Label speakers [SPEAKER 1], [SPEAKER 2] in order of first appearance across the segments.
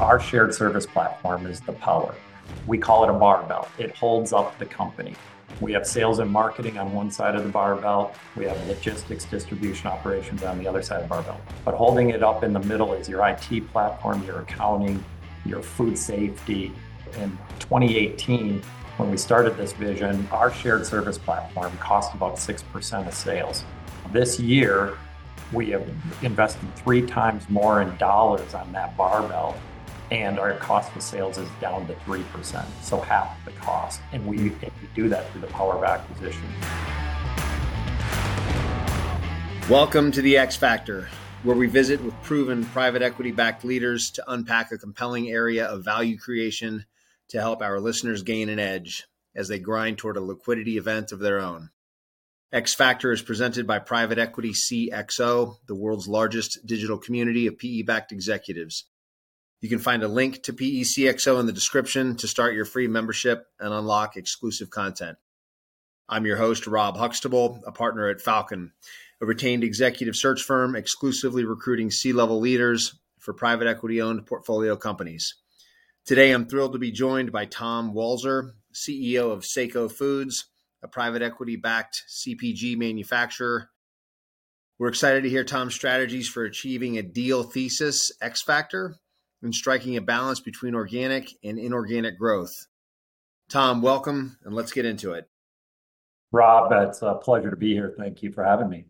[SPEAKER 1] Our shared service platform is the power. We call it a barbell. It holds up the company. We have sales and marketing on one side of the barbell. We have logistics, distribution operations on the other side of the barbell. But holding it up in the middle is your IT platform, your accounting, your food safety. In 2018, when we started this vision, our shared service platform cost about 6% of sales. This year, we have invested three times more in dollars on that barbell, and our cost of sales is down to 3%, so half the cost. Hmm. And we do that through the power of acquisition.
[SPEAKER 2] Welcome to the X Factor, where we visit with proven private equity-backed leaders to unpack a compelling area of value creation to help our listeners gain an edge as they grind toward a liquidity event of their own. X Factor is presented by Private Equity CXO, the world's largest digital community of PE-backed executives. You can find a link to PECXO in the description to start your free membership and unlock exclusive content. I'm your host, Rob Huxtable, a partner at Falcon, a retained executive search firm exclusively recruiting C level leaders for private equity owned portfolio companies. Today, I'm thrilled to be joined by Tom Walzer, CEO of Saco Foods, a private equity backed CPG manufacturer. We're excited to hear Tom's strategies for achieving a deal thesis X factor and striking a balance between organic and inorganic growth. Tom, welcome, and let's get into it.
[SPEAKER 1] Rob, it's a pleasure to be here. Thank you for having me.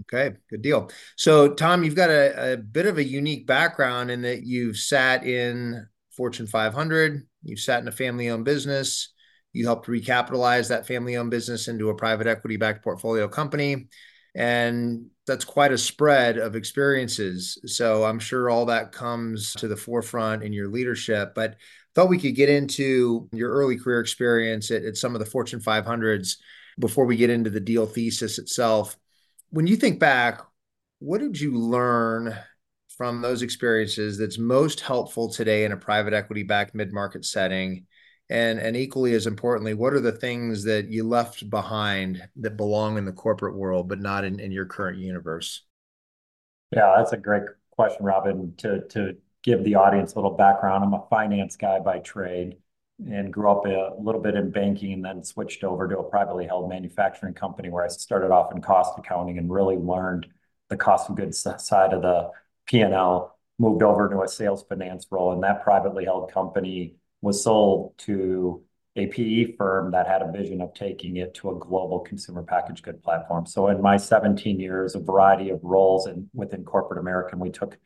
[SPEAKER 2] Okay, good deal. So, Tom, you've got a, a bit of a unique background in that you've sat in Fortune 500, you've sat in a family owned business, you helped recapitalize that family owned business into a private equity backed portfolio company. And that's quite a spread of experiences. So I'm sure all that comes to the forefront in your leadership. But thought we could get into your early career experience at, at some of the Fortune 500s before we get into the deal thesis itself. When you think back, what did you learn from those experiences that's most helpful today in a private equity backed mid market setting? And, and equally as importantly, what are the things that you left behind that belong in the corporate world, but not in, in your current universe?
[SPEAKER 1] Yeah, that's a great question, Robin. To, to give the audience a little background, I'm a finance guy by trade and grew up a little bit in banking and then switched over to a privately held manufacturing company where I started off in cost accounting and really learned the cost of goods side of the P&L, moved over to a sales finance role. And that privately held company was sold to a PE firm that had a vision of taking it to a global consumer packaged good platform. So in my 17 years, a variety of roles in, within corporate America, we took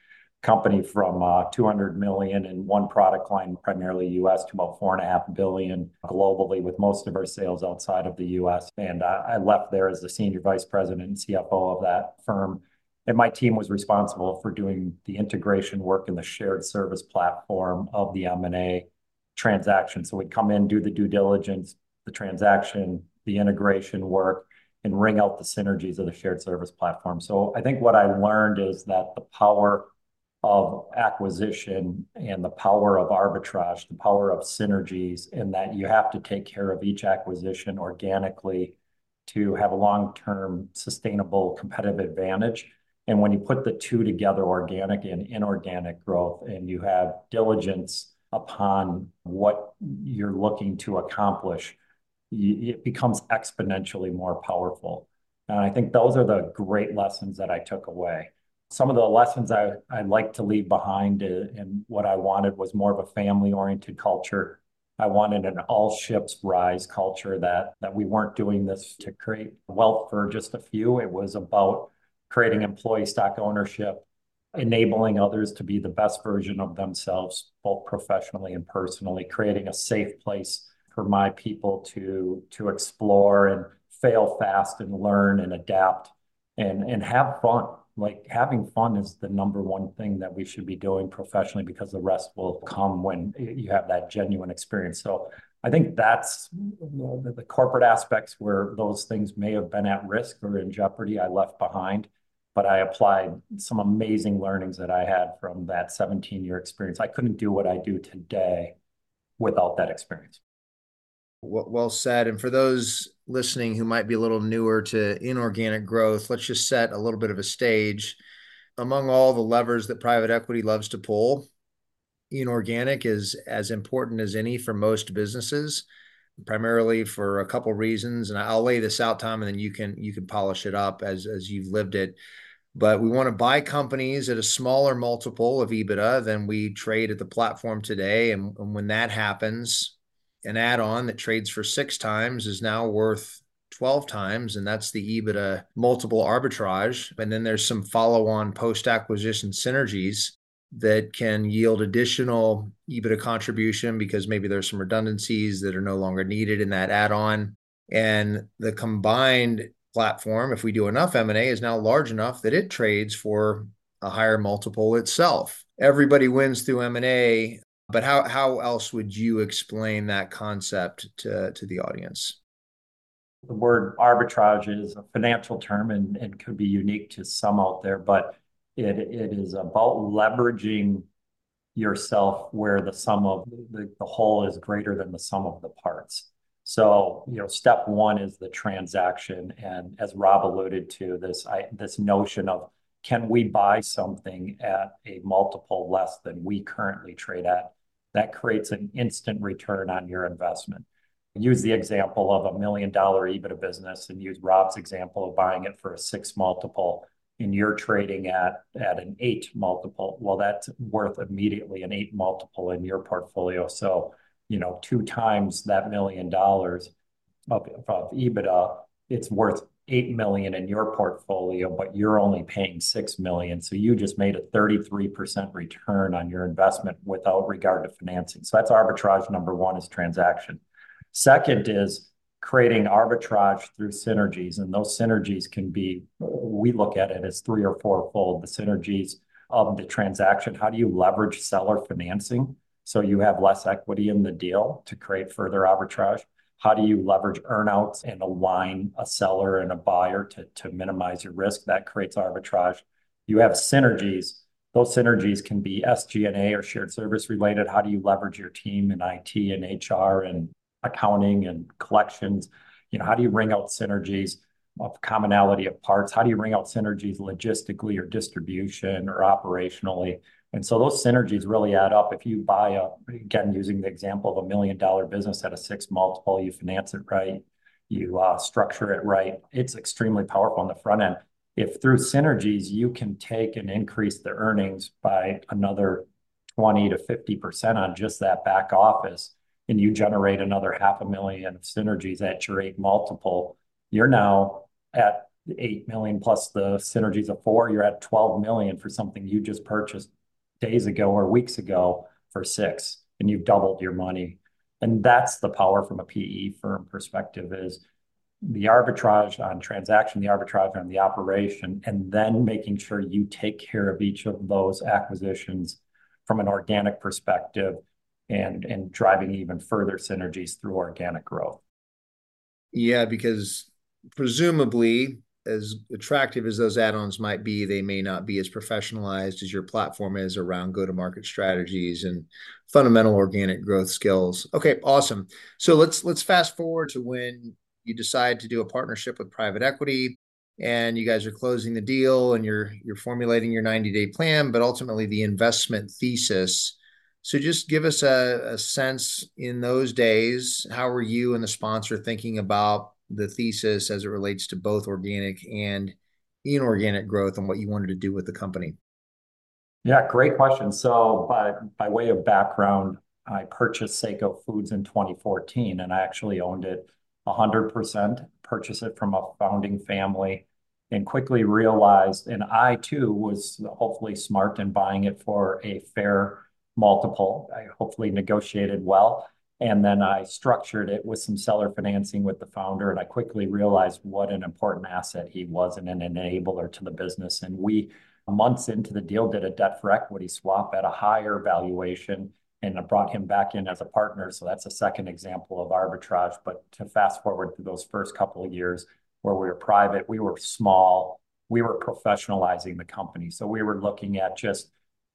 [SPEAKER 1] company from uh, 200 million in one product line, primarily US, to about four and a half billion globally, with most of our sales outside of the US. And I left there as the senior vice president and CFO of that firm. And my team was responsible for doing the integration work in the shared service platform of the M&A transaction. So we'd come in, do the due diligence, the transaction, the integration work, and wring out the synergies of the shared service platform. So I think what I learned is that the power of acquisition and the power of arbitrage, the power of synergies, and that you have to take care of each acquisition organically to have a long-term sustainable competitive advantage. And when you put the two together, organic and inorganic growth, and you have diligence upon what you're looking to accomplish, it becomes exponentially more powerful. And I think those are the great lessons that I took away. Some of the lessons I, I like to leave behind uh, and what I wanted was more of a family oriented culture. I wanted an all ships rise culture that, that we weren't doing this to create wealth for just a few. It was about creating employee stock ownership, enabling others to be the best version of themselves, both professionally and personally, creating a safe place for my people to, to explore and fail fast and learn and adapt and, and have fun. Like having fun is the number one thing that we should be doing professionally because the rest will come when you have that genuine experience. So I think that's the, the corporate aspects where those things may have been at risk or in jeopardy I left behind but I applied some amazing learnings that I had from that 17 year experience. I couldn't do what I do today without that experience.
[SPEAKER 2] Well said. And for those listening who might be a little newer to inorganic growth, let's just set a little bit of a stage. Among all the levers that private equity loves to pull, inorganic is as important as any for most businesses, primarily for a couple reasons. And I'll lay this out, Tom, and then you can you can polish it up as as you've lived it. But we want to buy companies at a smaller multiple of EBITDA than we trade at the platform today. And, and when that happens, an add-on that trades for six times is now worth 12 times, and that's the EBITDA multiple arbitrage. And then there's some follow-on post-acquisition synergies that can yield additional EBITDA contribution because maybe there's some redundancies that are no longer needed in that add-on. And the combined platform, if we do enough M&A, is now large enough that it trades for a higher multiple itself. Everybody wins through M&A, but how how else would you explain that concept to to the audience?
[SPEAKER 1] The word arbitrage is a financial term and, and could be unique to some out there, but it, it is about leveraging yourself where the sum of the, the whole is greater than the sum of the parts. So, you know, step one is the transaction. And as Rob alluded to, this I, this notion of can we buy something at a multiple less than we currently trade at? That creates an instant return on your investment. Use the example of a million dollar EBITDA business and use Rob's example of buying it for a six multiple and you're trading at at an eight multiple. Well, that's worth immediately an eight multiple in your portfolio. So you know, two times that million dollars of, of EBITDA, it's worth eight million in your portfolio, but you're only paying six million. So you just made a 33% return on your investment without regard to financing. So that's arbitrage number one is transaction. Second is creating arbitrage through synergies. And those synergies can be, we look at it as three or fourfold the synergies of the transaction. How do you leverage seller financing? so you have less equity in the deal to create further arbitrage? How do you leverage earnouts and align a seller and a buyer to, to minimize your risk? That creates arbitrage. You have synergies. Those synergies can be SG&A or shared service related. How do you leverage your team in IT and HR and accounting and collections? You know, how do you bring out synergies of commonality of parts? How do you bring out synergies logistically or distribution or operationally? And so those synergies really add up. If you buy a, again, using the example of a million dollar business at a six multiple, you finance it right, you uh, structure it right, it's extremely powerful on the front end. If through synergies, you can take and increase the earnings by another 20 to 50% on just that back office, and you generate another half a million of synergies at your eight multiple, you're now at 8 million plus the synergies of four, you're at 12 million for something you just purchased days ago or weeks ago for six, and you've doubled your money. And that's the power from a PE firm perspective is the arbitrage on transaction, the arbitrage on the operation, and then making sure you take care of each of those acquisitions from an organic perspective and driving even further synergies through organic growth.
[SPEAKER 2] Yeah, because presumably as attractive as those add-ons might be, they may not be as professionalized as your platform is around go-to-market strategies and fundamental organic growth skills. Okay, awesome. So let's let's fast forward to when you decide to do a partnership with private equity and you guys are closing the deal and you're you're formulating your 90-day plan, but ultimately the investment thesis. So just give us a, a sense in those days, how were you and the sponsor thinking about the thesis as it relates to both organic and inorganic growth and what you wanted to do with the company?
[SPEAKER 1] Yeah, great question. So by by way of background, I purchased Saco Foods in 2014 and I actually owned it 100%, purchased it from a founding family and quickly realized and I too was hopefully smart in buying it for a fair multiple. I hopefully negotiated well and then I structured it with some seller financing with the founder. And I quickly realized what an important asset he was and an enabler to the business. And we, months into the deal, did a debt for equity swap at a higher valuation and I brought him back in as a partner. So that's a second example of arbitrage. But to fast forward through those first couple of years where we were private, we were small, we were professionalizing the company. So we were looking at just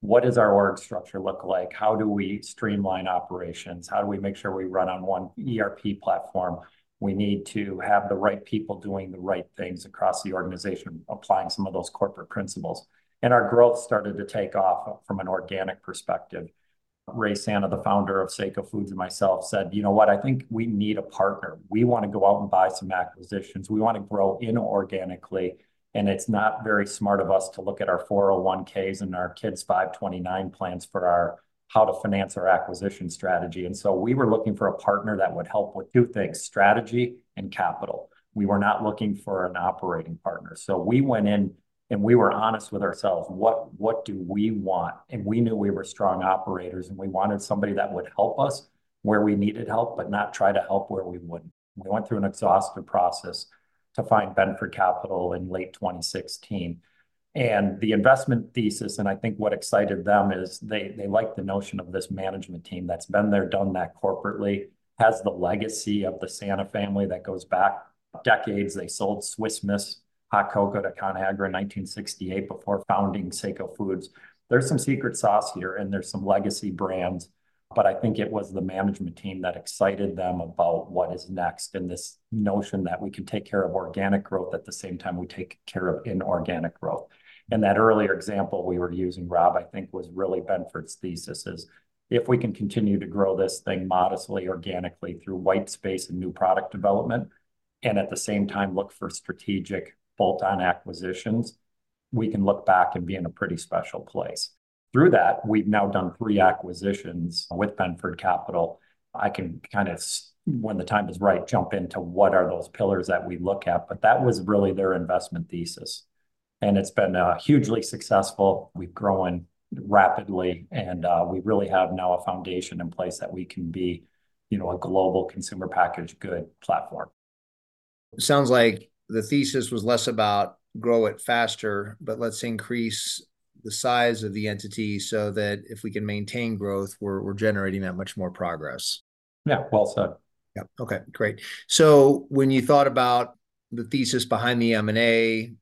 [SPEAKER 1] what does our org structure look like? How do we streamline operations? How do we make sure we run on one ERP platform? We need to have the right people doing the right things across the organization, applying some of those corporate principles. And our growth started to take off from an organic perspective. Ray Sanna, the founder of Saco Foods, and myself said, you know what, I think we need a partner. We want to go out and buy some acquisitions. We want to grow inorganically. And it's not very smart of us to look at our 401(k)s and our kids' 529 plans for our how to finance our acquisition strategy. And so we were looking for a partner that would help with two things, strategy and capital. We were not looking for an operating partner. So we went in and we were honest with ourselves. What, what do we want? And we knew we were strong operators and we wanted somebody that would help us where we needed help, but not try to help where we wouldn't. We went through an exhaustive process to find Benford Capital in late 2016. And the investment thesis, and I think what excited them is they they like the notion of this management team that's been there, done that corporately, has the legacy of the Sanna family that goes back decades. They sold Swiss Miss hot cocoa to Conagra in 1968 before founding Saco Foods. There's some secret sauce here and there's some legacy brands, but I think it was the management team that excited them about what is next and this notion that we can take care of organic growth at the same time we take care of inorganic growth. And that earlier example we were using, Rob, I think was really Benford's thesis is if we can continue to grow this thing modestly organically through white space and new product development, and at the same time look for strategic bolt-on acquisitions, we can look back and be in a pretty special place. Through that, we've now done three acquisitions with Benford Capital. I can kind of, when the time is right, jump into what are those pillars that we look at, but that was really their investment thesis. And it's been uh, hugely successful. We've grown rapidly and uh, we really have now a foundation in place that we can be, you know, a global consumer packaged good platform.
[SPEAKER 2] Sounds like the thesis was less about grow it faster, but let's increase the size of the entity so that if we can maintain growth, we're, we're generating that much more progress.
[SPEAKER 1] Yeah, well said.
[SPEAKER 2] Yeah. Okay, great. So when you thought about the thesis behind the M&A,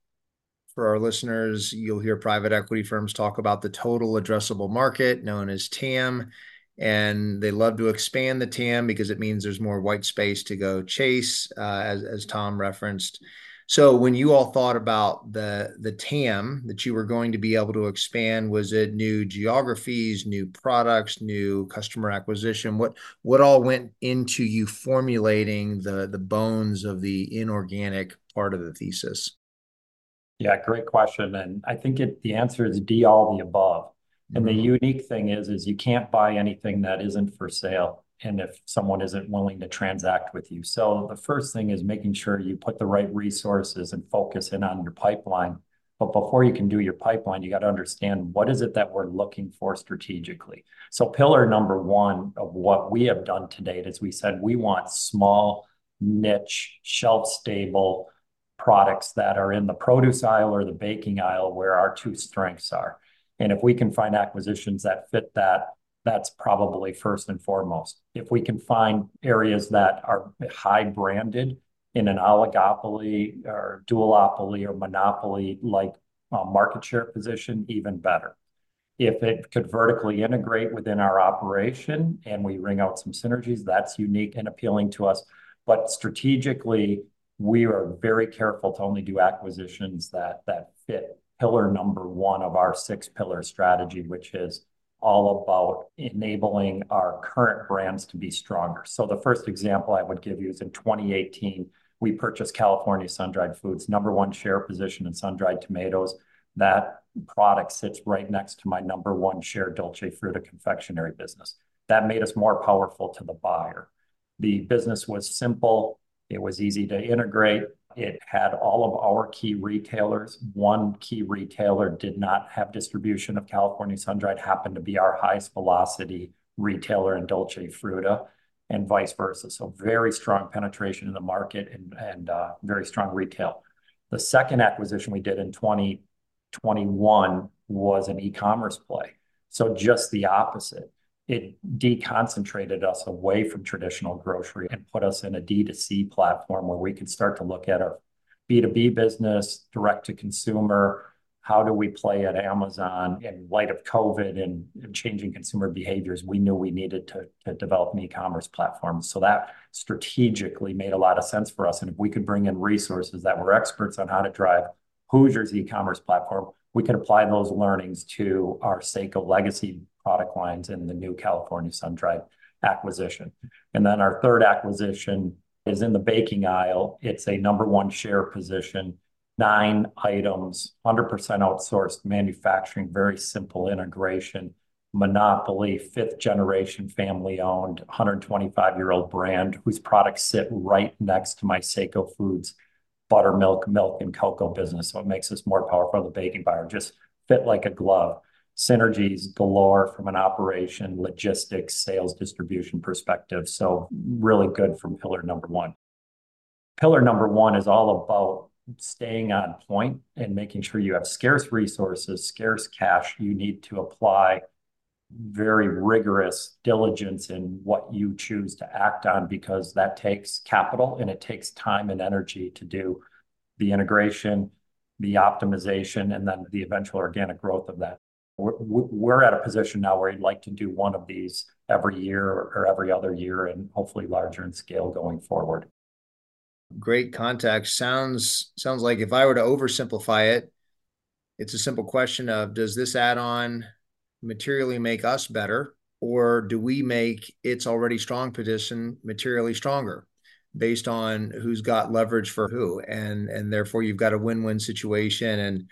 [SPEAKER 2] for our listeners, you'll hear private equity firms talk about the total addressable market known as TAM and they love to expand the TAM because it means there's more white space to go chase, uh, as as Tom referenced. So when you all thought about the the TAM that you were going to be able to expand, was it new geographies, new products, new customer acquisition? What what all went into you formulating the the bones of the inorganic part of the thesis?
[SPEAKER 1] Yeah, great question, and I think it the answer is D all the above. And the mm-hmm. unique thing is, is you can't buy anything that isn't for sale. And if someone isn't willing to transact with you. So the first thing is making sure you put the right resources and focus in on your pipeline. But before you can do your pipeline, you got to understand what is it that we're looking for strategically. So pillar number one of what we have done to date is we said we want small, niche, shelf stable products that are in the produce aisle or the baking aisle where our two strengths are. And if we can find acquisitions that fit that, that's probably first and foremost. If we can find areas that are high branded in an oligopoly or duopoly or monopoly like uh, market share position, even better. If it could vertically integrate within our operation and we wring out some synergies, that's unique and appealing to us. But strategically, we are very careful to only do acquisitions that that fit pillar number one of our six pillar strategy, which is all about enabling our current brands to be stronger. So the first example I would give you is in 2018, we purchased California Sun-Dried Foods, number one share position in sun-dried tomatoes. That product sits right next to my number one share Dolce Fruita confectionery business. That made us more powerful to the buyer. The business was simple. It was easy to integrate. It had all of our key retailers. One key retailer did not have distribution of California Sun-Dried, happened to be our highest velocity retailer in Dolce Fruta, and vice versa. So very strong penetration in the market and, and uh, very strong retail. The second acquisition we did in 2021 was an e-commerce play. So just the opposite it deconcentrated us away from traditional grocery and put us in a D2C platform where we could start to look at our B2B business, direct to consumer. How do we play at Amazon in light of COVID and, changing consumer behaviors? We knew we needed to, to develop an e-commerce platform. So that strategically made a lot of sense for us. And if we could bring in resources that were experts on how to drive Hoosier's e-commerce platform, we could apply those learnings to our Saco legacy product lines in the new California Sun-Dried acquisition. And then our third acquisition is in the baking aisle. It's a number one share position, nine items, 100% outsourced manufacturing, very simple integration, monopoly, fifth generation, family-owned, 125-year-old brand whose products sit right next to my Saco Foods buttermilk, milk, and cocoa business. So it makes us more powerful in the baking buyer, just fit like a glove. Synergies galore from an operation, logistics, sales, distribution perspective. So really good from pillar number one. Pillar number one is all about staying on point and making sure you have scarce resources, scarce cash. You need to apply very rigorous diligence in what you choose to act on because that takes capital and it takes time and energy to do the integration, the optimization, and then the eventual organic growth of that. We're at a position now where we'd like to do one of these every year or every other year and hopefully larger in scale going forward.
[SPEAKER 2] Great context. Sounds sounds like if I were to oversimplify it, it's a simple question of, does this add-on materially make us better, or do we make its already strong position materially stronger based on who's got leverage for who? And and therefore, you've got a win-win situation. And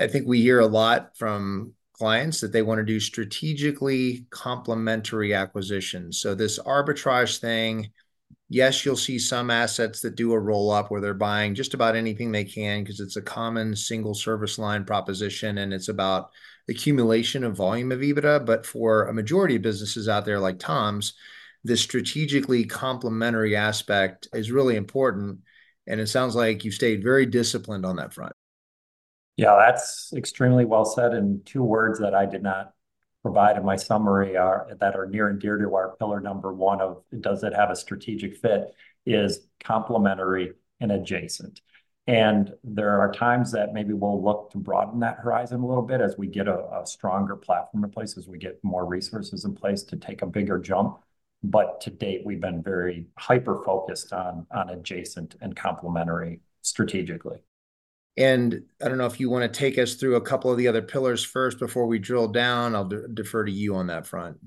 [SPEAKER 2] I think we hear a lot from clients that they want to do strategically complementary acquisitions. So this arbitrage thing, yes, you'll see some assets that do a roll-up where they're buying just about anything they can because it's a common single service line proposition and it's about accumulation of volume of EBITDA. But for a majority of businesses out there like Tom's, this strategically complementary aspect is really important. And it sounds like you've stayed very disciplined on that front.
[SPEAKER 1] Yeah, that's extremely well said. And two words that I did not provide in my summary are that are near and dear to our pillar number one of does it have a strategic fit is complementary and adjacent. And there are times that maybe we'll look to broaden that horizon a little bit as we get a stronger platform in place, as we get more resources in place to take a bigger jump. But to date, we've been very hyper-focused on adjacent and complementary strategically.
[SPEAKER 2] And I don't know if you want to take us through a couple of the other pillars first before we drill down. I'll defer to you on that front.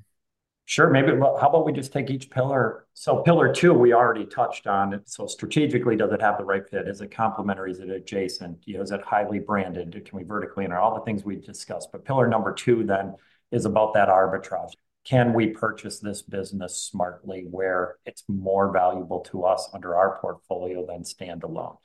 [SPEAKER 1] Sure. Maybe well, how about we just take each pillar? So pillar two, we already touched on. So strategically, does it have the right fit? Is it complementary? Is it adjacent? You know, Is it highly branded? Can we vertically enter? All the things we discussed. But pillar number two then is about that arbitrage. Can we purchase this business smartly where it's more valuable to us under our portfolio than standalone?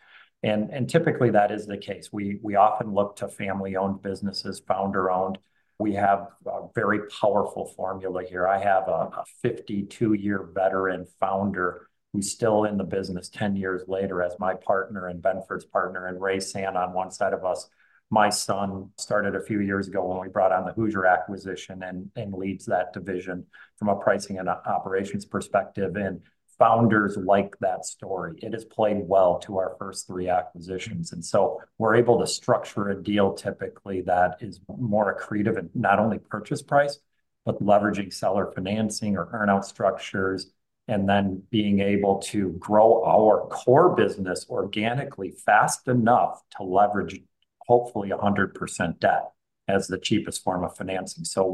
[SPEAKER 1] And typically, that is the case. We often look to family-owned businesses, founder-owned. We have a very powerful formula here. I have a 52-year veteran founder who's still in the business 10 years later as my partner and Benford's partner and Ray San on one side of us. My son started a few years ago when we brought on the Hoosier acquisition and leads that division from a pricing and operations perspective. And founders like that story. It has played well to our first three acquisitions. And so we're able to structure a deal typically that is more accretive and not only purchase price, but leveraging seller financing or earn-out structures, and then being able to grow our core business organically fast enough to leverage hopefully 100% debt as the cheapest form of financing. So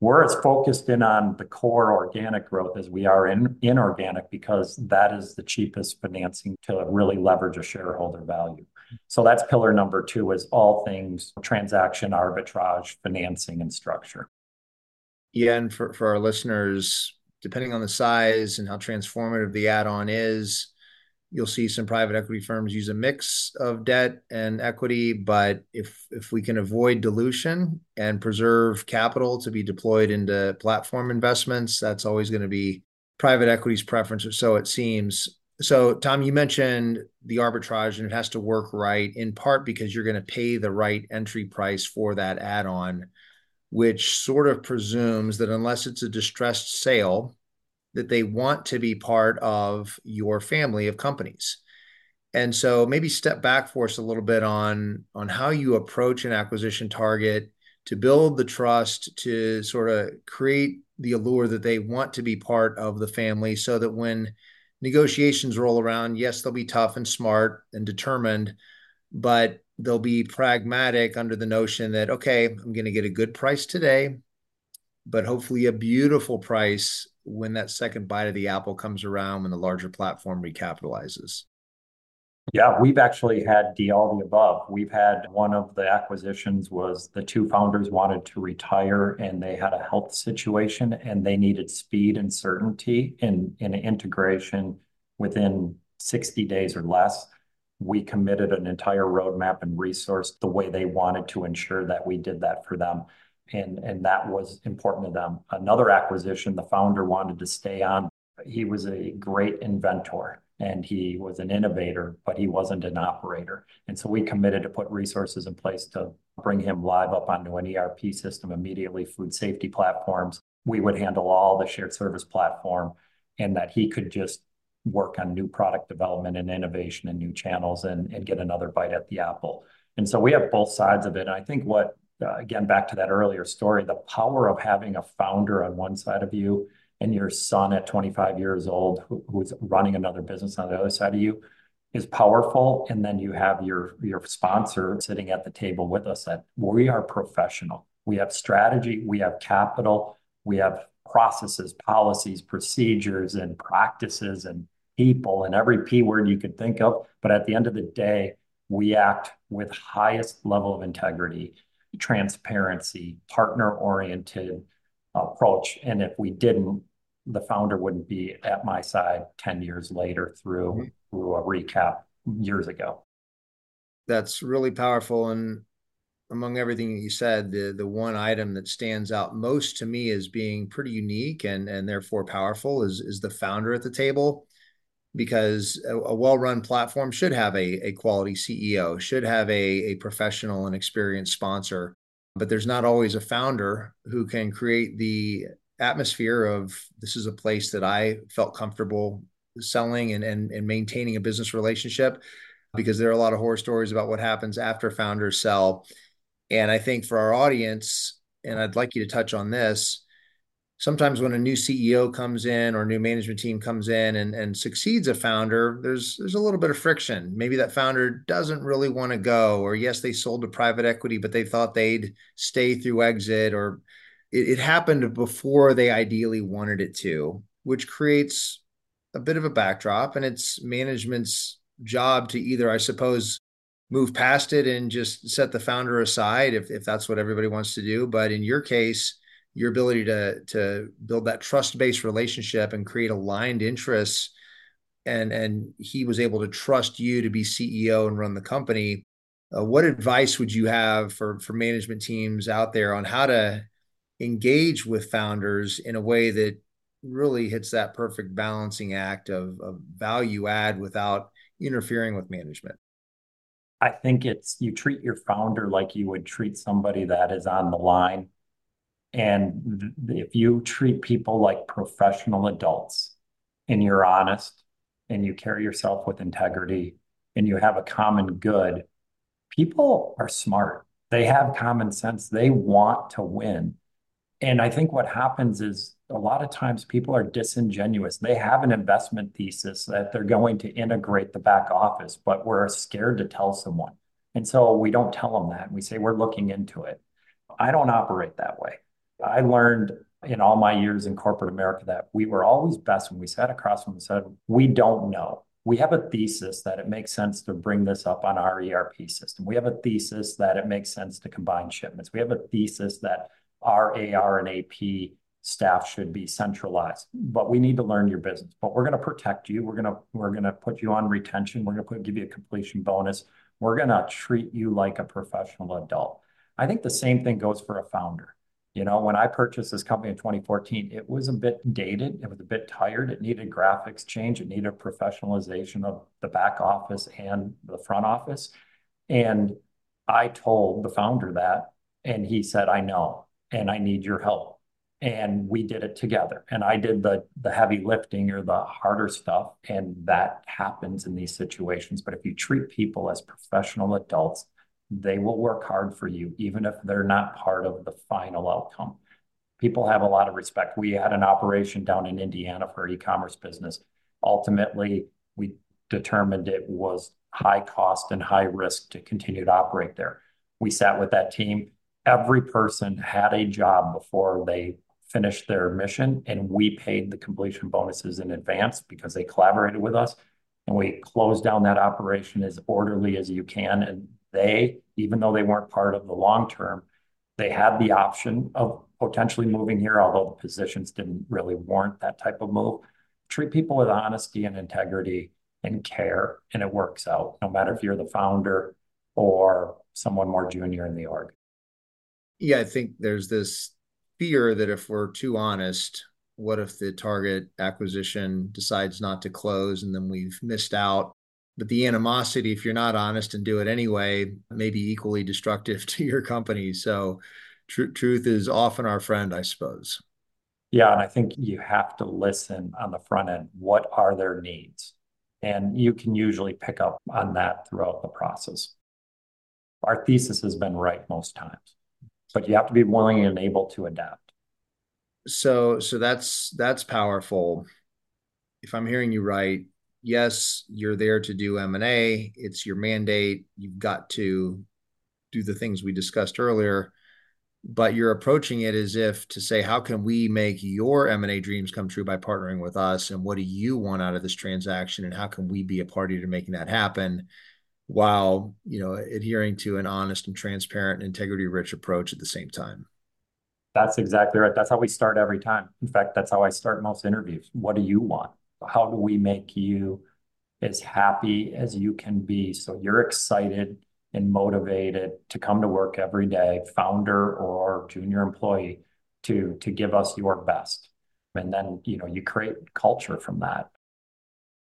[SPEAKER 1] we're as focused in on the core organic growth as we are in inorganic because that is the cheapest financing to really leverage a shareholder value. So that's pillar number two is all things transaction, arbitrage, financing, and structure.
[SPEAKER 2] Yeah. And for our listeners, depending on the size and how transformative the add-on is, you'll see some private equity firms use a mix of debt and equity. But if if we can avoid dilution and preserve capital to be deployed into platform investments, that's always going to be private equity's preference, or so it seems. So Tom, you mentioned the arbitrage, and it has to work right in part because you're going to pay the right entry price for that add-on, which sort of presumes that unless it's a distressed sale, that they want to be part of your family of companies. And so maybe step back for us a little bit on on how you approach an acquisition target to build the trust, to sort of create the allure that they want to be part of the family so that when negotiations roll around, yes, they'll be tough and smart and determined, but they'll be pragmatic under the notion that, okay, I'm going to get a good price today. but hopefully a beautiful price when that second bite of the apple comes around when the larger platform recapitalizes.
[SPEAKER 1] Yeah, we've actually had the all the above. We've had one of the acquisitions was the two founders wanted to retire and they had a health situation and they needed speed and certainty in, in integration within 60 days or less. We committed an entire roadmap and resource the way they wanted to ensure that we did that for them. And, and that was important to them. Another acquisition, the founder wanted to stay on. He was a great inventor and he was an innovator, but he wasn't an operator. And so we committed to put resources in place to bring him live up onto an ERP system immediately, food safety platforms. We would handle all the shared service platform and that he could just work on new product development and innovation and new channels and, and get another bite at the apple. And so we have both sides of it. And I think what, uh, again, back to that earlier story, the power of having a founder on one side of you and your son at 25 years old who, who's running another business on the other side of you is powerful. And then you have your your sponsor sitting at the table with us that we are professional. We have strategy we have capital we have processes policies procedures and practices and people and every p word you could think of. But at the end of the day we act with highest level of integrity transparency partner oriented approach. And if we didn't, the founder wouldn't be at my side 10 years later through mm-hmm. through a recap years ago.
[SPEAKER 2] That's really powerful. And among everything you said, the the one item that stands out most to me as being pretty unique and and therefore powerful is is the founder at the table. Because a, a well-run platform should have a, a quality CEO, should have a, a professional and experienced sponsor but there's not always a founder who can create the atmosphere of this is a place that I felt comfortable selling and, and, and maintaining a business relationship because there are a lot of horror stories about what happens after founders sell. And I think for our audience, and I'd like you to touch on this, sometimes when a new CEO comes in or a new management team comes in and, and succeeds a founder, there's there's a little bit of friction. Maybe that founder doesn't really want to go, or yes, they sold to private equity, but they thought they'd stay through exit, or it, it happened before they ideally wanted it to, which creates a bit of a backdrop. And it's management's job to either, I suppose, move past it and just set the founder aside if, if that's what everybody wants to do. But in your case, your ability to to build that trust based relationship and create aligned interests and and he was able to trust you to be CEO and run the company uh, what advice would you have for for management teams out there on how to engage with founders in a way that really hits that perfect balancing act of, of value add without interfering with management?
[SPEAKER 1] I think it's you treat your founder like you would treat somebody that is on the line and if you treat people like professional adults and you're honest and you carry yourself with integrity and you have a common good, people are smart. They have common sense. They want to win. And I think what happens is a lot of times people are disingenuous. They have an investment thesis that they're going to integrate the back office, but we're scared to tell someone. And so we don't tell them that. We say we're looking into it. I don't operate that way. I learned in all my years in corporate America that we were always best when we sat across from and said, we don't know. We have a thesis that it makes sense to bring this up on our ERP system. We have a thesis that it makes sense to combine shipments. We have a thesis that our AR and AP staff should be centralized, but we need to learn your business. But we're going to protect you. We're going to we're going to put you on retention. We're going to put give you a completion bonus. We're going to treat you like a professional adult. I think the same thing goes for a founder you know, when I purchased this company in 2014, it was a bit dated. It was a bit tired. It needed graphics change. It needed professionalization of the back office and the front office. And I told the founder that, and he said, I know, and I need your help. And we did it together. And I did the the heavy lifting or the harder stuff. And that happens in these situations. But if you treat people as professional adults, they will work hard for you, even if they're not part of the final outcome. People have a lot of respect. We had an operation down in Indiana for e-commerce business. Ultimately, we determined it was high cost and high risk to continue to operate there. We sat with that team. Every person had a job before they finished their mission, and we paid the completion bonuses in advance because they collaborated with us, and we closed down that operation as orderly as you can. And they, even though they weren't part of the long term, they had the option of potentially moving here, although the positions didn't really warrant that type of move. Treat people with honesty and integrity and care, and it works out, no matter if you're the founder or someone more junior in the org.
[SPEAKER 2] Yeah, I think there's this fear that if we're too honest, what if the target acquisition decides not to close and then we've missed out? But the animosity, if you're not honest and do it anyway, may be equally destructive to your company. So, tr- truth is often our friend, I suppose.
[SPEAKER 1] Yeah, and I think you have to listen on the front end. What are their needs? And you can usually pick up on that throughout the process. Our thesis has been right most times, but you have to be willing and able to adapt.
[SPEAKER 2] So, so that's that's powerful. If I'm hearing you right, yes, you're there to do M&A. It's your mandate. You've got to do the things we discussed earlier. But you're approaching it as if to say how can we make your m&a dreams come true by partnering with us? And what do you want out of this transaction? And how can we be a party to making that happen while you know adhering to an honest and transparent and integrity rich approach at the same time?
[SPEAKER 1] That's exactly right. That's how we start every time. In fact that's how i start most interviews. What do you want how do we make you as happy as you can be so you're excited and motivated to come to work every day, founder or junior employee, to to give us your best. And then, you know, you create culture from that.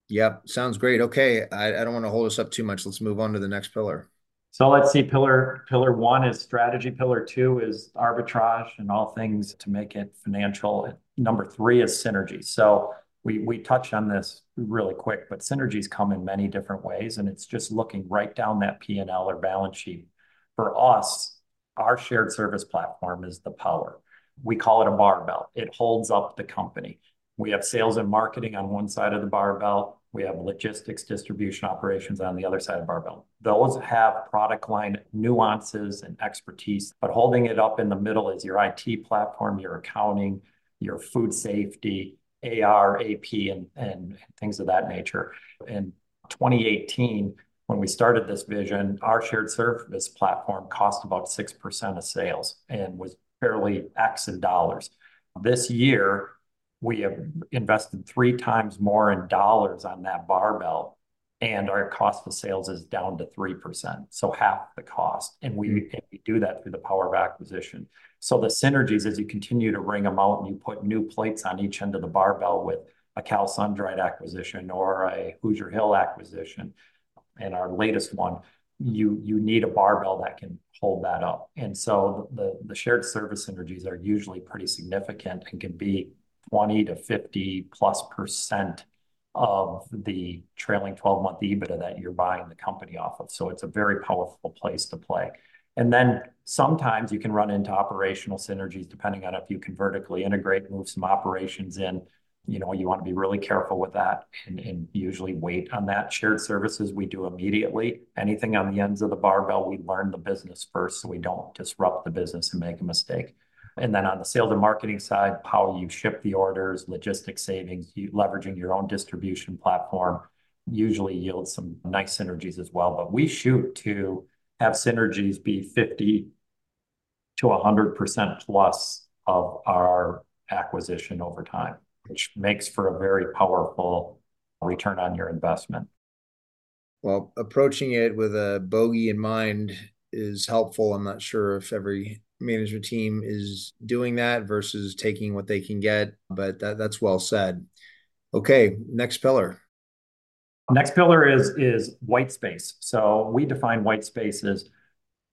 [SPEAKER 2] Yep, sounds great. Okay, I, I don't want to hold us up too much. Let's move on to the next pillar.
[SPEAKER 1] So let's see. Pillar pillar one is strategy. Pillar two is arbitrage and all things to make it financial. Number three is synergy. So we we touch on this really quick, but synergies come in many different ways, and it's just looking right down that P&L or balance sheet. For us, our shared service platform is the power. We call it a barbell. It holds up the company. We have sales and marketing on one side of the barbell. We have logistics, distribution operations on the other side of the barbell. Those have product line nuances and expertise, but holding it up in the middle is your IT platform, your accounting, your food safety, AR, AP, and, and things of that nature. In 2018, when we started this vision, our shared service platform cost about 6% of sales and was fairly X in dollars. This year, we have invested three times more in dollars on that barbell, and our cost of sales is down to 3%, so half the cost. And we, mm-hmm. do that through the power of acquisition. So the synergies, as you continue to wring them out and you put new plates on each end of the barbell with a Cal Sun-Dried acquisition or a Hoosier Hill acquisition, and our latest one, you you need a barbell that can hold that up. And so the the shared service synergies are usually pretty significant and can be 20 to 50 plus percent of the trailing 12-month EBITDA that you're buying the company off of. So it's a very powerful place to play. And then sometimes you can run into operational synergies depending on if you can vertically integrate, move some operations in. You know, you want to be really careful with that and usually wait on that. Shared services we do immediately. Anything on the ends of the barbell, we learn the business first so we don't disrupt the business and make a mistake. And then on the sales and marketing side, how you ship the orders, logistics savings, leveraging your own distribution platform usually yields some nice synergies as well. But we shoot to have synergies be 50 to 100% plus of our acquisition over time, which makes for a very powerful return on your investment.
[SPEAKER 2] Well, approaching it with a bogey in mind is helpful. I'm not sure if every management team is doing that versus taking what they can get, but that, that's well said. Okay, next pillar.
[SPEAKER 1] Next pillar is is white space. So we define white space as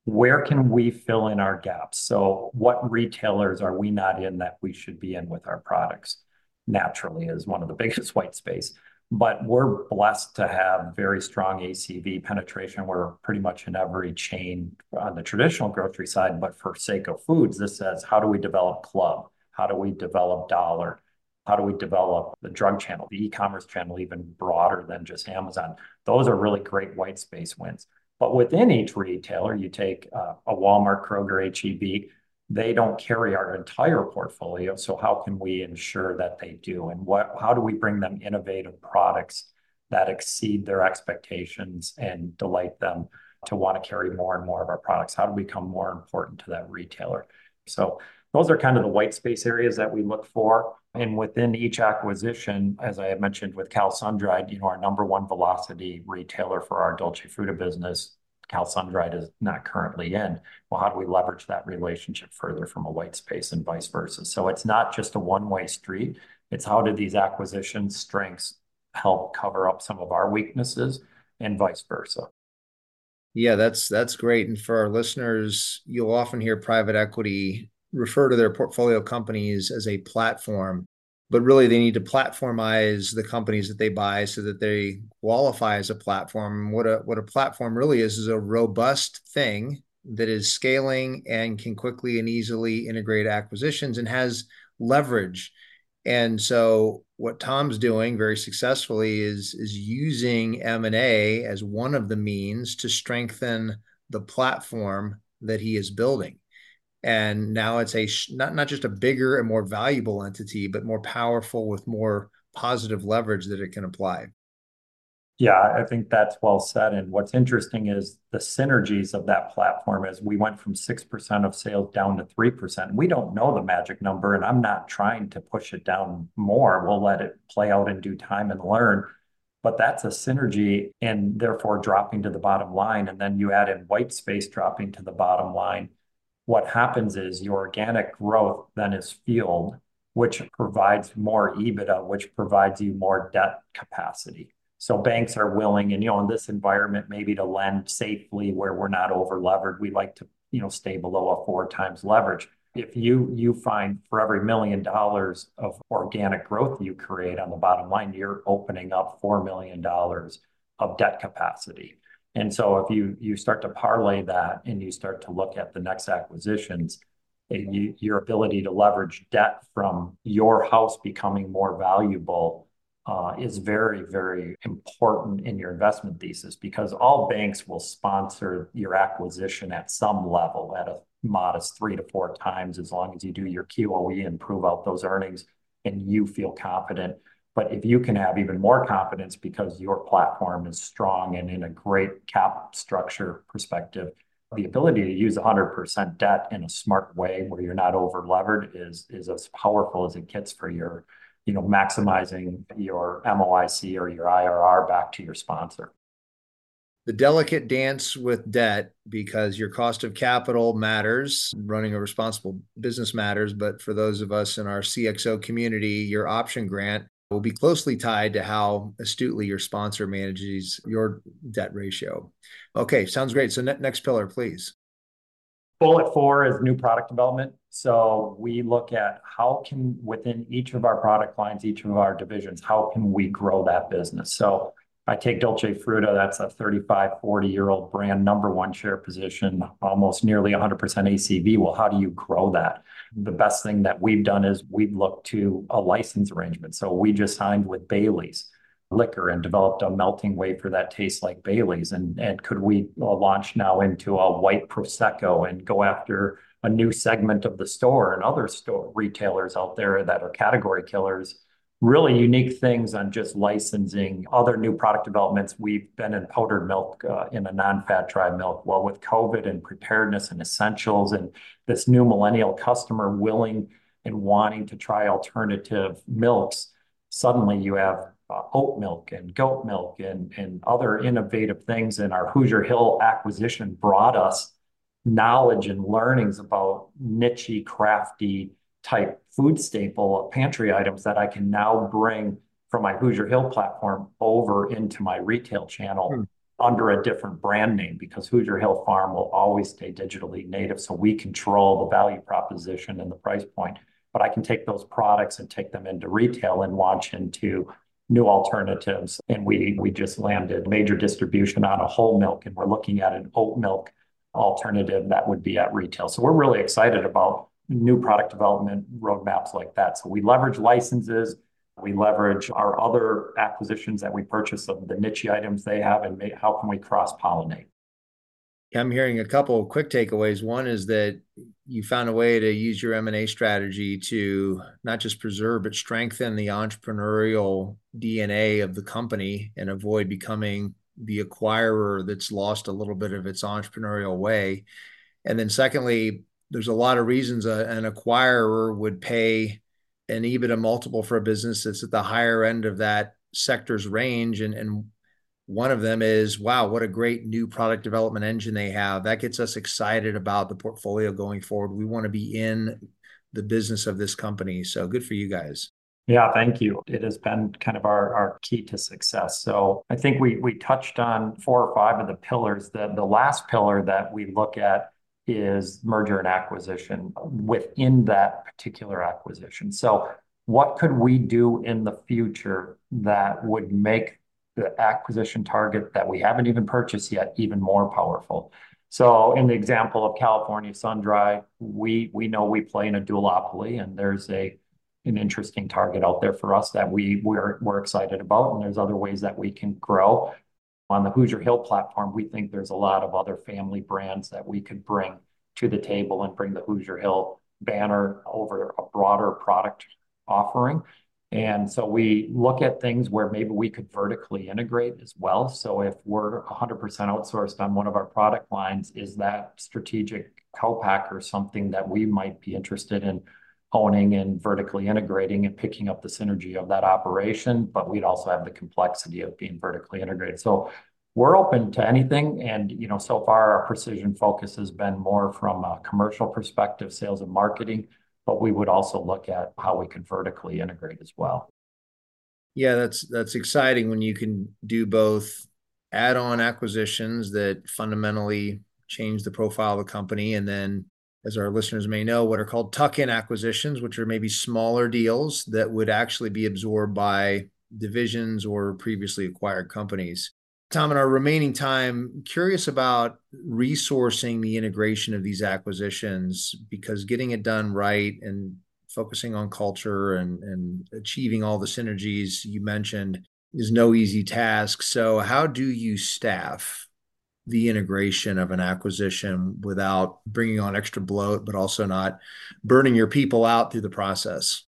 [SPEAKER 1] where can we fill in our gaps? So what retailers are we not in that we should be in with our products? Naturally is one of the biggest white space. But we're blessed to have very strong ACV penetration. We're pretty much in every chain on the traditional grocery side. But for Saco Foods, this says, how do we develop club? How do we develop dollar? How do we develop the drug channel, the e-commerce channel, even broader than just Amazon? Those are really great white space wins. But within each retailer, you take uh, a Walmart, Kroger, HEB, they don't carry our entire portfolio. So how can we ensure that they do? And what, how do we bring them innovative products that exceed their expectations and delight them to want to carry more and more of our products? How do we become more important to that retailer? So those are kind of the white space areas that we look for. And within each acquisition, as I had mentioned with Cal Sundried, you know, our number one velocity retailer for our Dolci Frutta business, Cal Sundried is not currently in. Well, how do we leverage that relationship further from a white space and vice versa? So it's not just a one-way street. It's how do these acquisition strengths help cover up some of our weaknesses and vice versa.
[SPEAKER 2] Yeah, that's that's great. And for our listeners, you'll often hear private equity refer to their portfolio companies as a platform, but really they need to platformize the companies that they buy so that they qualify as a platform. What a what a platform really is is a robust thing that is scaling and can quickly and easily integrate acquisitions and has leverage. And so what Tom's doing very successfully is is using M&A as one of the means to strengthen the platform that he is building and now it's a not not just a bigger and more valuable entity but more powerful with more positive leverage that it can apply.
[SPEAKER 1] Yeah i think that's well said. And what's interesting is the synergies of that platform as we went from 6% of sales down to 3% we don't know the magic number and i'm not trying to push it down more. We'll let it play out in due time and learn. But that's a synergy and therefore dropping to the bottom line. And then you add in white space dropping to the bottom line what happens is your organic growth then is fueled, which provides more EBITDA, which provides you more debt capacity. So banks are willing, and you know, in this environment, maybe to lend safely where we're not over levered. We like to, you know, stay below a four times leverage. If you you find for every million dollars of organic growth you create on the bottom line, you're opening up four million dollars of debt capacity. And so if you you start to parlay that and you start to look at the next acquisitions, you, your ability to leverage debt from your house becoming more valuable uh, is very, very important in your investment thesis because all banks will sponsor your acquisition at some level at a modest three to four times as long as you do your QOE and prove out those earnings and you feel confident but if you can have even more confidence because your platform is strong and in a great cap structure perspective, the ability to use 100% debt in a smart way where you're not over-levered is as powerful as it gets for your, you know, maximizing your MOIC or your IRR back to your sponsor.
[SPEAKER 2] The delicate dance with debt because your cost of capital matters, running a responsible business matters, but for those of us in our CXO community, your option grant will be closely tied to how astutely your sponsor manages your debt ratio. Okay, sounds great. So, ne- next pillar, please.
[SPEAKER 1] Bullet four is new product development. So we look at how can within each of our product lines, each of our divisions, how can we grow that business? So I take Dolci Frutta, that's a 35, 40 year old brand, number one share position, almost nearly 100% ACV. Well, how do you grow that? The best thing that we've done is we've looked to a license arrangement. So we just signed with Bailey's liquor and developed a melting wafer that tastes like Bailey's. And, and could we uh, launch now into a white Prosecco and go after a new segment of the store and other store retailers out there that are category killers? Really unique things on just licensing other new product developments. We've been in powdered milk uh, in a non-fat dry milk. Well, with COVID and preparedness and essentials and this new millennial customer willing and wanting to try alternative milks, suddenly you have uh, oat milk and goat milk and, other innovative things. And our Hoosier Hill acquisition brought us knowledge and learnings about niche crafty type food staple pantry items that I can now bring from my Hoosier Hill platform over into my retail channel hmm. under a different brand name because Hoosier Hill Farm will always stay digitally native. So we control the value proposition and the price point. But I can take those products and take them into retail and launch into new alternatives. And we we just landed major distribution on a whole milk, and we're looking at an oat milk alternative that would be at retail. So we're really excited about new product development roadmaps like that. So we leverage licenses, we leverage our other acquisitions that we purchase of the niche items they have, and how can we cross pollinate?
[SPEAKER 2] I'm hearing a couple quick takeaways. One is that you found a way to use your M&A strategy to not just preserve, but strengthen the entrepreneurial DNA of the company and avoid becoming the acquirer that's lost a little bit of its entrepreneurial way. And then secondly, there's a lot of reasons an acquirer would pay an EBITDA multiple for a business that's at the higher end of that sector's range. And one of them is, wow, what a great new product development engine they have. That gets us excited about the portfolio going forward. We want to be in the business of this company. So good for you guys.
[SPEAKER 1] Yeah, thank you. It has been kind of our, our key to success. So I think we we touched on four or five of the pillars. The the last pillar that we look at is merger and acquisition within that particular acquisition. So what could we do in the future that would make the acquisition target that we haven't even purchased yet even more powerful. So in the example of California Sun-Dry, we we know we play in a duopoly, and there's an interesting target out there for us that we we're we're excited about, and there's other ways that we can grow. On the Hoosier Hill platform, we think there's a lot of other family brands that we could bring to the table and bring the Hoosier Hill banner over a broader product offering. And so we look at things where maybe we could vertically integrate as well. So if we're 100% outsourced on one of our product lines, is that strategic co-packer something that we might be interested in owning and vertically integrating and picking up the synergy of that operation? But we'd also have the complexity of being vertically integrated. So we're open to anything. And you know, so far, our precision focus has been more from a commercial perspective, sales and marketing but we would also look at how we could vertically integrate as well.
[SPEAKER 2] Yeah, that's that's exciting when you can do both add-on acquisitions that fundamentally change the profile of the company, and then, as our listeners may know, what are called tuck-in acquisitions, which are maybe smaller deals that would actually be absorbed by divisions or previously acquired companies. Tom, in our remaining time, curious about resourcing the integration of these acquisitions because getting it done right and focusing on culture and, and achieving all the synergies you mentioned is no easy task. So, how do you staff the integration of an acquisition without bringing on extra bloat, but also not burning your people out through the process?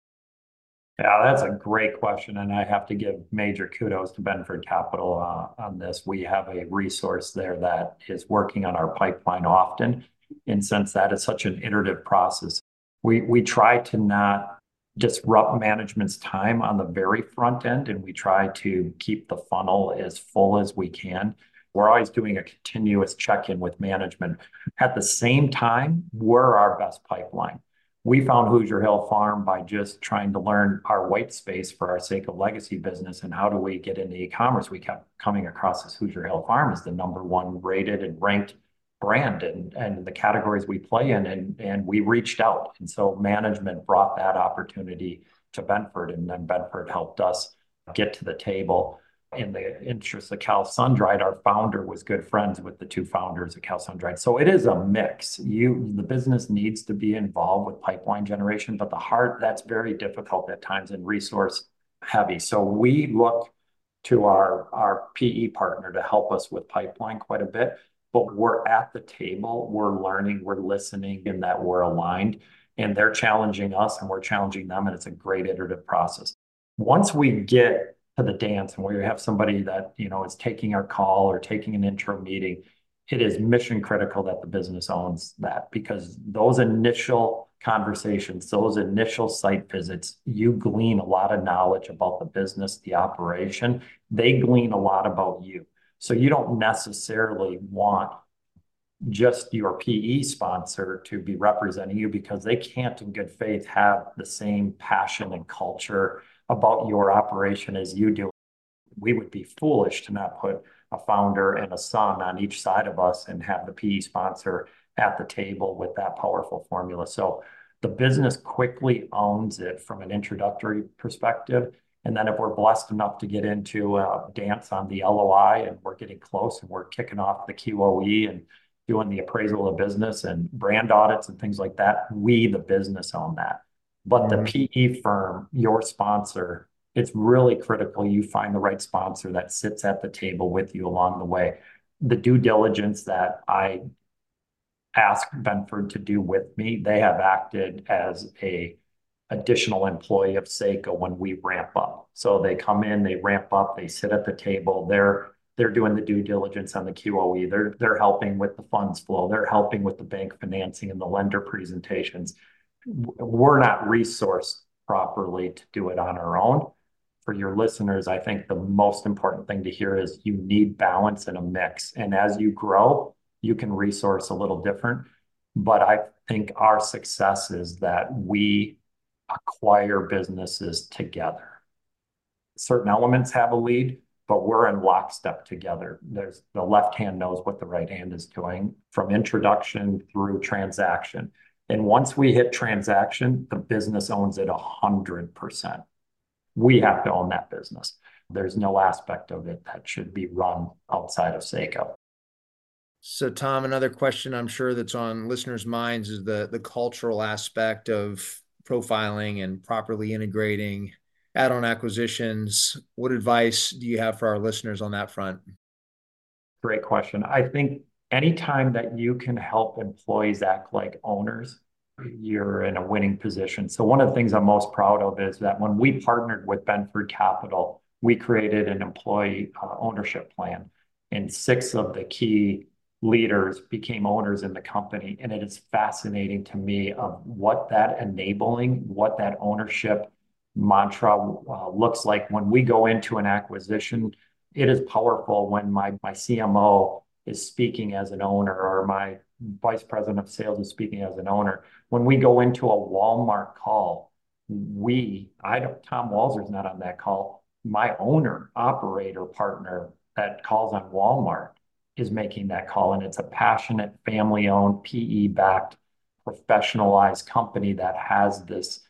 [SPEAKER 1] Yeah, that's a great question, and I have to give major kudos to Benford Capital uh, on this. We have a resource there that is working on our pipeline often, and since that is such an iterative process, we we try to not disrupt management's time on the very front end, and we try to keep the funnel as full as we can. We're always doing a continuous check-in with management. At the same time, we're our best pipeline we found Hoosier Hill Farm by just trying to learn our white space for our Saco legacy business and how do we get into e-commerce. We kept coming across this Hoosier Hill Farm as the number one rated and ranked brand and, the categories we play in. And, and we reached out. And so management brought that opportunity to Benford, and then Benford helped us get to the table in the interest of Cal Sun-Dried, our founder was good friends with the two founders of Cal Sun-Dried. So it is a mix. You the business needs to be involved with pipeline generation, but the heart that's very difficult at times and resource heavy. So we look to our our PE partner to help us with pipeline quite a bit, but we're at the table, we're learning, we're listening, and that we're aligned, and they're challenging us and we're challenging them, and it's a great iterative process. Once we get to the dance and where you have somebody that you know is taking our call or taking an intro meeting it is mission critical that the business owns that because those initial conversations those initial site visits you glean a lot of knowledge about the business the operation. They glean a lot about you. So you don't necessarily want just your PE sponsor to be representing you because they can't in good faith have the same passion and culture about your operation as you do. We would be foolish to not put a founder and a son on each side of us and have the PE sponsor at the table with that powerful formula. So the business quickly owns it from an introductory perspective. And then if we're blessed enough to get into a dance on the LOI and we're getting close and we're kicking off the QOE and doing the appraisal of business and brand audits and things like that, we, the business, own that. But the mm. PE firm, your sponsor, it's really critical you find the right sponsor that sits at the table with you along the way. the due diligence that I asked Benford to do with me, they have acted as a additional employee of Saco when we ramp up. So they come in, they ramp up, they sit at the table, they're they're doing the due diligence on the QOE. They're they're helping with the funds flow. They're helping with the bank financing and the lender presentations. We're not resourced properly to do it on our own. For your listeners, I think the most important thing to hear is you need balance and a mix. And as you grow, you can resource a little different. But I think our success is that we acquire businesses together. Certain elements have a lead, but we're in lockstep together. There's the left hand knows what the right hand is doing from introduction through transaction. And once we hit transaction, the business owns it 100%. We have to own that business. There's no aspect of it that should be run outside of Saco.
[SPEAKER 2] So, Tom, another question I'm sure that's on listeners' minds is the the cultural aspect of profiling and properly integrating add-on acquisitions. What advice do you have for our listeners on that front?
[SPEAKER 1] Great question. I think anytime that you can help employees act like owners, you're in a winning position. So one of the things I'm most proud of is that when we partnered with Benford Capital, we created an employee uh, ownership plan, and six of the key leaders became owners in the company. And it is fascinating to me of what that enabling, what that ownership mantra uh, looks like when we go into an acquisition. It is powerful when my my CMO is speaking as an owner or my vice president of sales is speaking as an owner. When we go into a Walmart call, we, I don't, Tom Walzer's not on that call. My owner, operator partner that calls on Walmart is making that call. And it's a passionate, family owned, PE backed, professionalized company that has this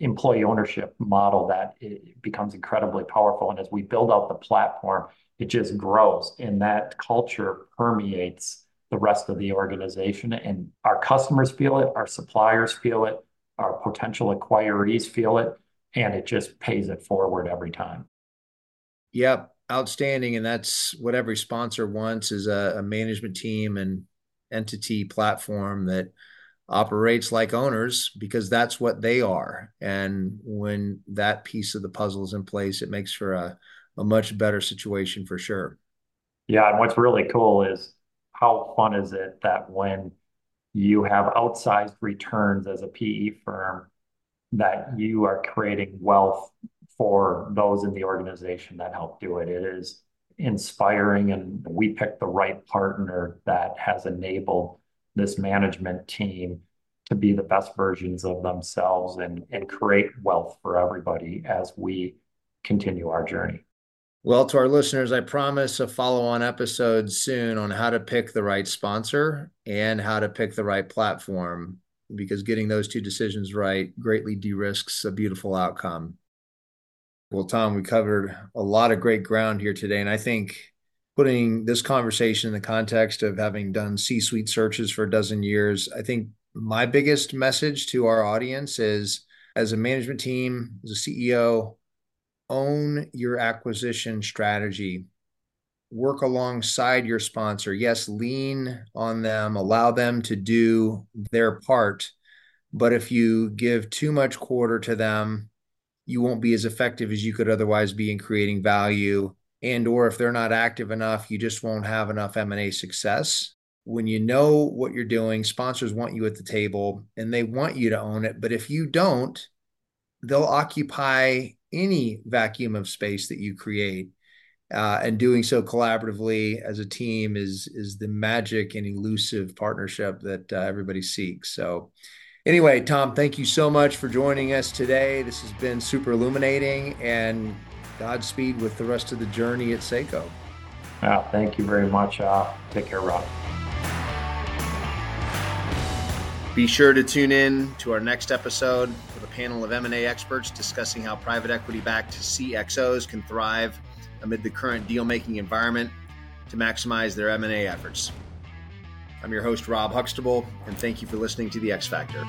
[SPEAKER 1] employee ownership model that it becomes incredibly powerful. And as we build out the platform, it just grows and that culture permeates the rest of the organization. And our customers feel it, our suppliers feel it, our potential acquirees feel it, and it just pays it forward every time.
[SPEAKER 2] Yep outstanding and that's what every sponsor wants is a, a, management team and entity platform that operates like owners because that's what they are and when that piece of the puzzle is in place it makes for a, a much better situation for sure
[SPEAKER 1] yeah and what's really cool is how fun is it that when you have outsized returns as a pe firm that you are creating wealth for those in the organization that help do it. It is inspiring, and we picked the right partner that has enabled this management team to be the best versions of themselves and, and create wealth for everybody as we continue our journey.
[SPEAKER 2] Well, to our listeners, I promise a follow on episode soon on how to pick the right sponsor and how to pick the right platform because getting those two decisions right greatly de risks a beautiful outcome. Well, Tom, we covered a lot of great ground here today. And I think putting this conversation in the context of having done C suite searches for a dozen years, I think my biggest message to our audience is as a management team, as a CEO, own your acquisition strategy. Work alongside your sponsor. Yes, lean on them, allow them to do their part. But if you give too much quarter to them, you won't be as effective as you could otherwise be in creating value and or if they're not active enough you just won't have enough m&a success. When you know what you're doing sponsors want you at the table and they want you to own it but if you don't they'll occupy any vacuum of space that you create. Uh, and doing so collaboratively as a team is is the magic and elusive partnership that uh, everybody seeks. So Anyway, Tom, thank you so much for joining us today. This has been super illuminating and Godspeed with the rest of the journey at Saco.
[SPEAKER 1] Yeah, thank you very much. Uh, take care, Rob.
[SPEAKER 2] Be sure to tune in to our next episode with a panel of M&A experts discussing how private equity-backed CXOs can thrive amid the current deal-making environment to maximize their M&A efforts. I'm your host, Rob Huxtable, and thank you for listening to The X Factor.